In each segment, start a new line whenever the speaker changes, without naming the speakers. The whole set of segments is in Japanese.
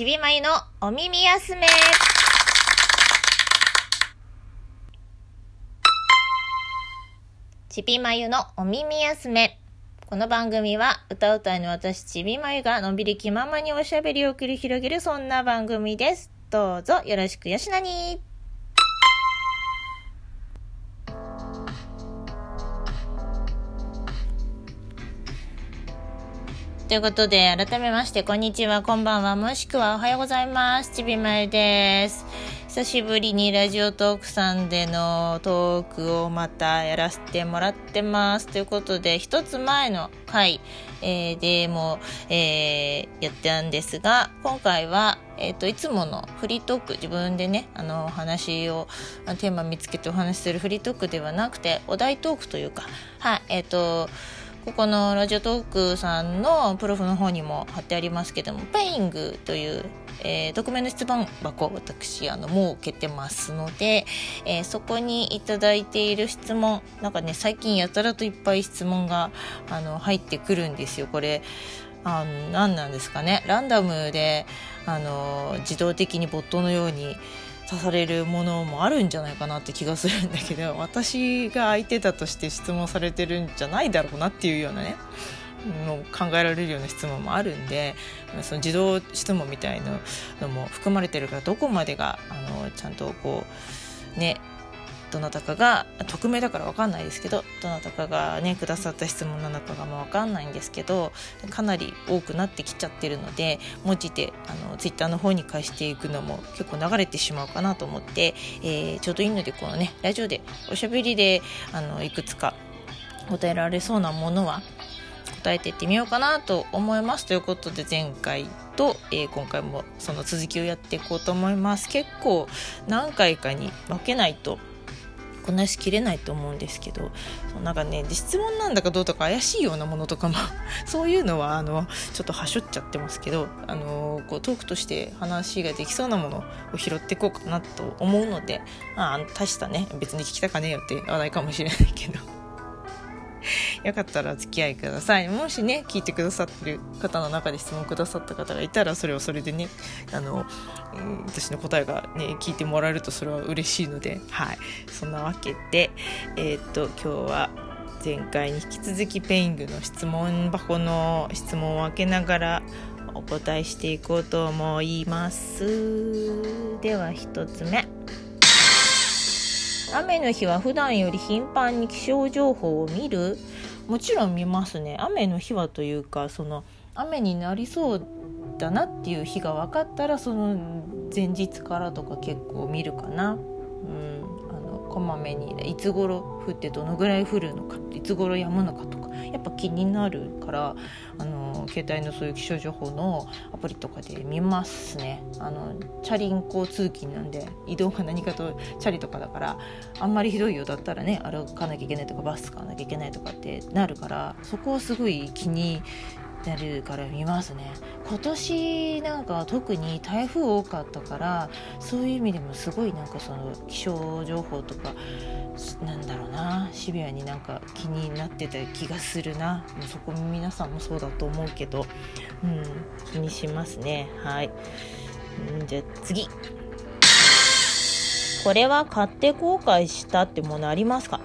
ちびまゆのお耳休め。ちびまゆのお耳休め。この番組は歌うたいの私ちびまゆがのんびり気ままにおしゃべりを繰り広げるそんな番組です。どうぞよろしくよしなに。ということで、改めまして、こんにちは、こんばんは、もしくはおはようございます。ちびまゆです。久しぶりにラジオトークさんでのトークをまたやらせてもらってます。ということで、一つ前の回、えーでも、えーやったんですが、今回は、えっ、と、いつものフリートーク、自分でね、あの、お話を、テーマ見つけてお話しするフリートークではなくて、お題トークというか、はい、えっ、と、ここのラジオトークさんのプロフの方にも貼ってありますけども、ペイングという、えー、匿名の質問箱、私、あの、設けてますので、えーそこにいただいている質問、なんかね、最近やたらといっぱい質問が、あの、入ってくるんですよ。これ、あの、何なんですかね。ランダムで、あの、自動的にボットのように、刺されるものもあるんじゃないかなって気がするんだけど私が相手だとして質問されてるんじゃないだろうなっていうようなねの考えられるような質問もあるんでその自動質問みたいなのも含まれてるからどこまでがあのちゃんとこうねどなたかが匿名だから分かんないですけどどなたかがねくださった質問なのかがもう分かんないんですけどかなり多くなってきちゃってるので文字であのツイッターの方に返していくのも結構流れてしまうかなと思って、えーちょうどいいのでこのねラジオでおしゃべりであのいくつか答えられそうなものは答えていってみようかなと思います。ということで前回と、えー今回もその続きをやっていこうと思います。結構何回かに分けないとこなしきれないと思うんですけどそうなんかね質問なんだかどうとか怪しいようなものとかも そういうのはあのちょっとはしょっちゃってますけどあのこうトークとして話ができそうなものを拾っていこうかなと思うのでまあ大したね別に聞きたかねえよって話題かもしれないけど。よかったらお付き合いください。もしね聞いてくださってる方の中で質問くださった方がいたらそれをそれでねあの、えー私の答えがね聞いてもらえるとそれは嬉しいのではい。そんなわけでえーっと今日は前回に引き続きペイングの質問箱の質問を開けながらお答えしていこうと思います。では一つ目。雨の日は普段より頻繁に気象情報を見る？もちろん見ますね。雨の日はというかその雨になりそうだなっていう日が分かったらその前日からとか結構見るかな。うん。こまめにねいつ頃降ってどのぐらい降るのかいつ頃止むのかとかやっぱ気になるからあの携帯のそういう気象情報のアプリとかで見ますね。あのチャリンコ通勤なんで移動が何かとチャリとかだからあんまりひどいようだったらね歩かなきゃいけないとかバス使わなきゃいけないとかってなるからそこはすごい気になるから見ますね。今年なんか特に台風多かったからそういう意味でもすごいなんかその気象情報とかなんだろうなシビアになんか気になってた気がするな。もうそこ皆さんもそうだと思うけど、うん、気にしますね。はい、うん、じゃあ次。これは買って後悔したってものありますか？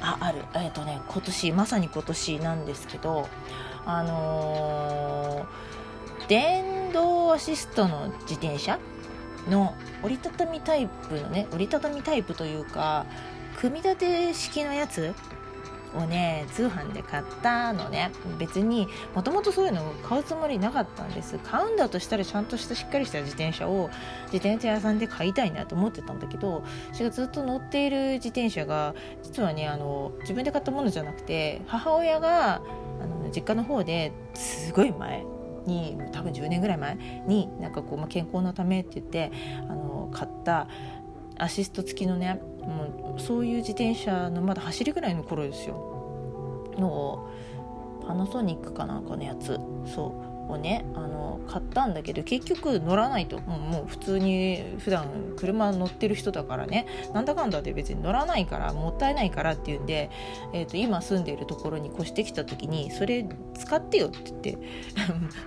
あある。えっ、とね今年まさに今年なんですけどあのー電動アシストの自転車の折りたたみタイプのね折りたたみタイプというか組み立て式のやつをね通販で買ったのね。別にもともとそういうのを買うつもりなかったんです。買うんだとしたらちゃんとしたしっかりした自転車を自転車屋さんで買いたいなと思ってたんだけど私がずっと乗っている自転車が実はねあの自分で買ったものじゃなくて母親がの実家の方ですごい前に多分10年ぐらい前になんかこう、まあ、健康のためって言ってあの買ったアシスト付きのねもうそういう自転車のまだ走りぐらいの頃ですよ。のパナソニックかなんかのやつ。そう。をねあの買ったんだけど結局乗らないと、もうもう普通に普段車乗ってる人だからね。なんだかんだで別に乗らないからもったいないからっていうんで、えーと、今住んでいるところに越してきた時にそれ使ってよって言って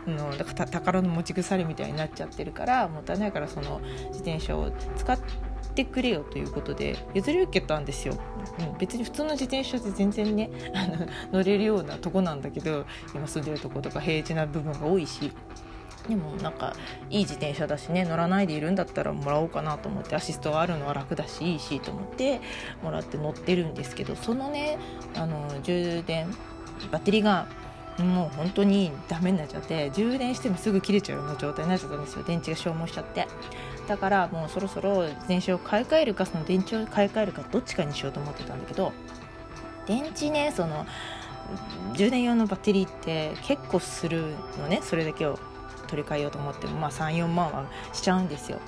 のだから宝の持ち腐れみたいになっちゃってるからもったいないからその自転車を使ってくれよということで譲り受けたんですよ、うん、別に普通の自転車で全然ね あの乗れるようなとこなんだけど今住んでるとことか平地な部分が多いし。でもなんかいい自転車だしね乗らないでいるんだったらもらおうかなと思ってアシストがあるのは楽だしいいしと思ってもらって乗ってるんですけどそのねあの充電バッテリーがもう本当にダメになっちゃって充電してもすぐ切れちゃうような状態になっちゃったんですよ。電池が消耗しちゃって。だからもうそろそろ自転車を買い替えるかその電池を買い替えるかどっちかにしようと思ってたんだけど電池ねその充電用のバッテリーって結構するのね。それだけを取り替えようと思っても、まあ、34万はしちゃうんですよ。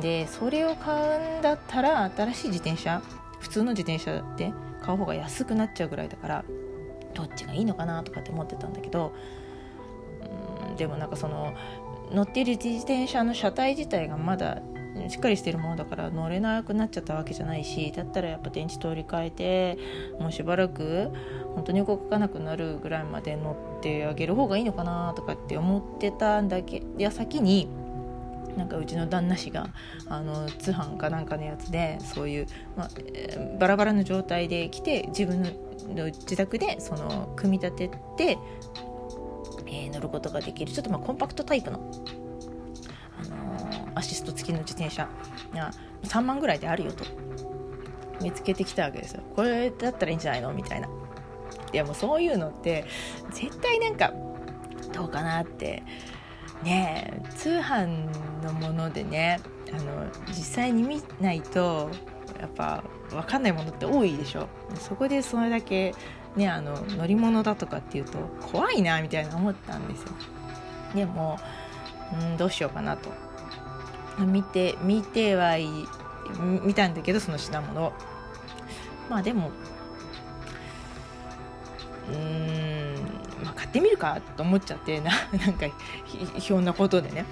でそれを買うんだったら新しい自転車普通の自転車で買う方が安くなっちゃうぐらいだからどっちがいいのかなとかって思ってたんだけどうんでもなんかその乗ってる自転車の車体自体がまだしっかりしてるものだから乗れなくなっちゃったわけじゃないしだったらやっぱ電池取り替えてもうしばらく本当に動かなくなるぐらいまで乗ってあげる方がいいのかなとかって思ってたんだけや先になんかうちの旦那氏があの通販かなんかのやつでそういう、まあ、バラバラの状態で来て自分の自宅でその組み立てて、えー、乗ることができる。ちょっとまあコンパクトタイプのあのアシスト付きの自転車が3万ぐらいであるよと見つけてきたわけですよ。これだったらいいんじゃないのみたいな。いやもうそういうのって絶対なんかどうかなって。ねえ通販のものでねあの実際に見ないとやっぱ分かんないものって多いでしょ。そこでそれだけねあの乗り物だとかっていうと怖いなみたいな思ったんですよ。でもうんどうしようかなと。見て見てはい見たんだけどその品物まあでもうん、まあ、買ってみるかと思っちゃってななんかひょんなことでね。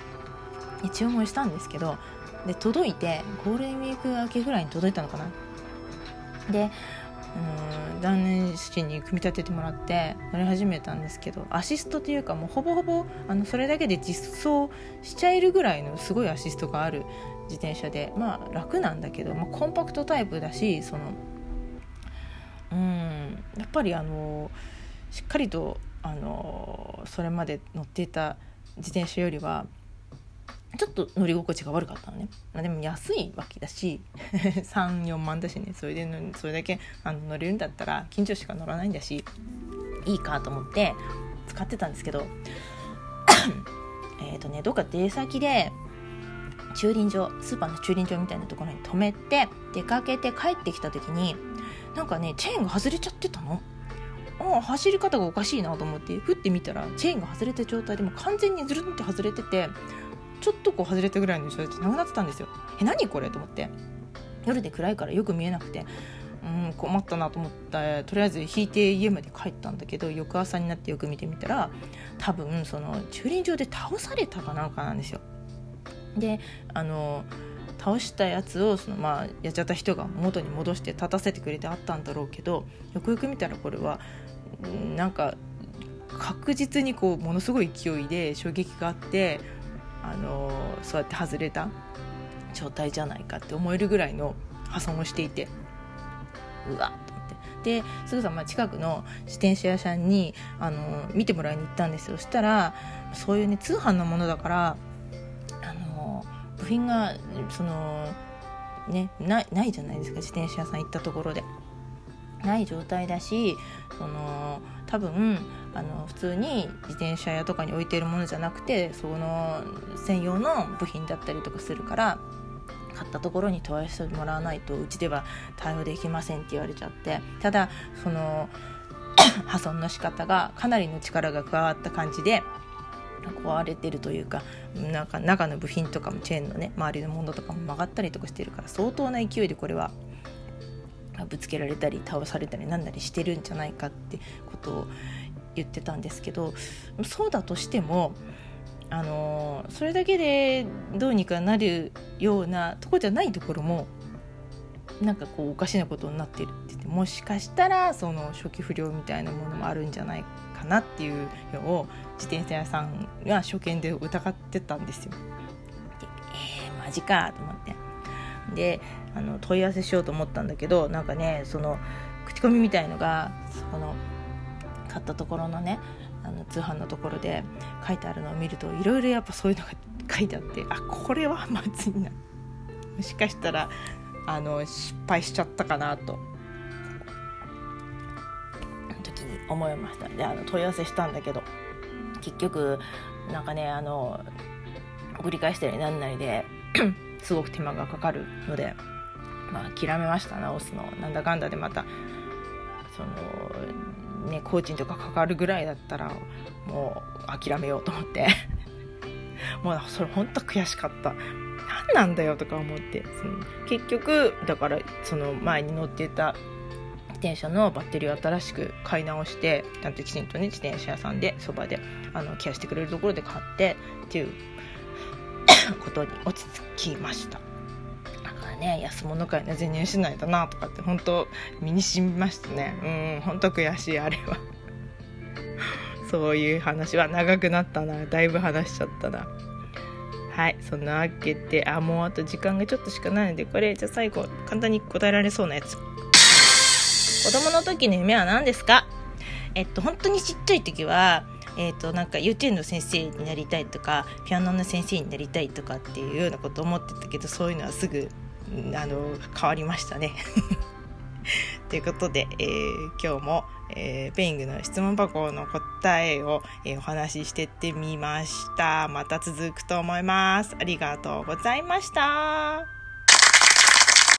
注文したんですけどで届いてゴールデンウィーク明けぐらいに届いたのかな。でうん断念式に組み立ててもらって乗り始めたんですけどアシストというかもうほぼほぼあのそれだけで実装しちゃえるぐらいのすごいアシストがある自転車でまあ楽なんだけど、まあ、コンパクトタイプだしそのうんやっぱりあのしっかりとあのそれまで乗っていた自転車よりはちょっと乗り心地が悪かったのね、まあ、でも安いわけだし 34万だしねそれでそれだけあの乗れるんだったら緊張しか乗らないんだしいいかと思って使ってたんですけど えっとねどっか出先で駐輪場スーパーの駐輪場みたいなところに止めて出かけて帰ってきた時になんかねチェーンが外れちゃってたの。ああ走り方がおかしいなと思ってふってみたらチェーンが外れた状態でも完全にズルンって外れててちょっとこう外れたぐらいの人たちなくなってたんですよ。え何これと思って。夜で暗いからよく見えなくて。うん困ったなと思った。とりあえず引いて家まで帰ったんだけど翌朝になってよく見てみたら多分その駐輪場で倒されたかなんかなんですよ。であの倒したやつをその、まあ、やっちゃった人が元に戻して立たせてくれてあったんだろうけどよくよく見たらこれはなんか確実にこうものすごい勢いで衝撃があってあのそうやって外れた状態じゃないかって思えるぐらいの破損をしていて。うわっと思って。ですぐさま近くの自転車屋さんにあの見てもらいに行ったんですよ。そしたらそういうね通販のものだからあの部品がそのねないないじゃないですか。自転車屋さん行ったところで。ない状態だしその多分あの普通に自転車屋とかに置いてるものじゃなくてその専用の部品だったりとかするから買ったところに問い合わせてもらわないとうちでは対応できませんって言われちゃってただその 破損の仕方がかなりの力が加わった感じで壊れてるというかなんか中の部品とかもチェーンのね周りのものとかも曲がったりとかしてるから相当な勢いでこれはぶつけられたり倒されたりなんなりしてるんじゃないかってことを言ってたんですけどそうだとしてもあのそれだけでどうにかなるようなとこじゃないところもなんかこうおかしなことになってるって言ってもしかしたらその初期不良みたいなものもあるんじゃないかなっていうのを自転車屋さんが初見で疑ってたんですよ。でえー、マジかと思ってであの問い合わせしようと思ったんだけどなんかねその口コミみたいのがその買ったところのねあの通販のところで書いてあるのを見るといろいろやっぱそういうのが書いてあってあこれはまずいな。もしかしたらあの失敗しちゃったかなと。時に思いました。であの問い合わせしたんだけど結局なんかねあの繰り返したりなんないで すごく手間がかかるのでまあ諦めました直すのなんだかんだでまたそのね工賃とかかかるぐらいだったらもう諦めようと思って。もうそれ本当悔しかった。何なんだよとか思って。その結局だからその前に乗ってた自転車のバッテリーを新しく買い直してちゃんときちんとね自転車屋さんでそばであのケアしてくれるところで買ってっていう ことに落ち着きました。ね安物買いの全然しないだなとかって本当身にしみましたね。うん本当悔しいあれは。そういう話は長くなったな。だいぶ話しちゃったな。はいそんなわけであもうあと時間がちょっとしかないのでこれじゃあ最後簡単に答えられそうなやつ。子供の時の夢は何ですか？えっと本当にちっちゃい時はえーと、なんか幼稚園の先生になりたいとかピアノの先生になりたいとかっていうようなこと思ってたけどそういうのはすぐあの変わりましたね。ということで、えー、今日も、えー、ペイングの質問箱の答えを、えー、お話ししてってみました。また続くと思います。ありがとうございました。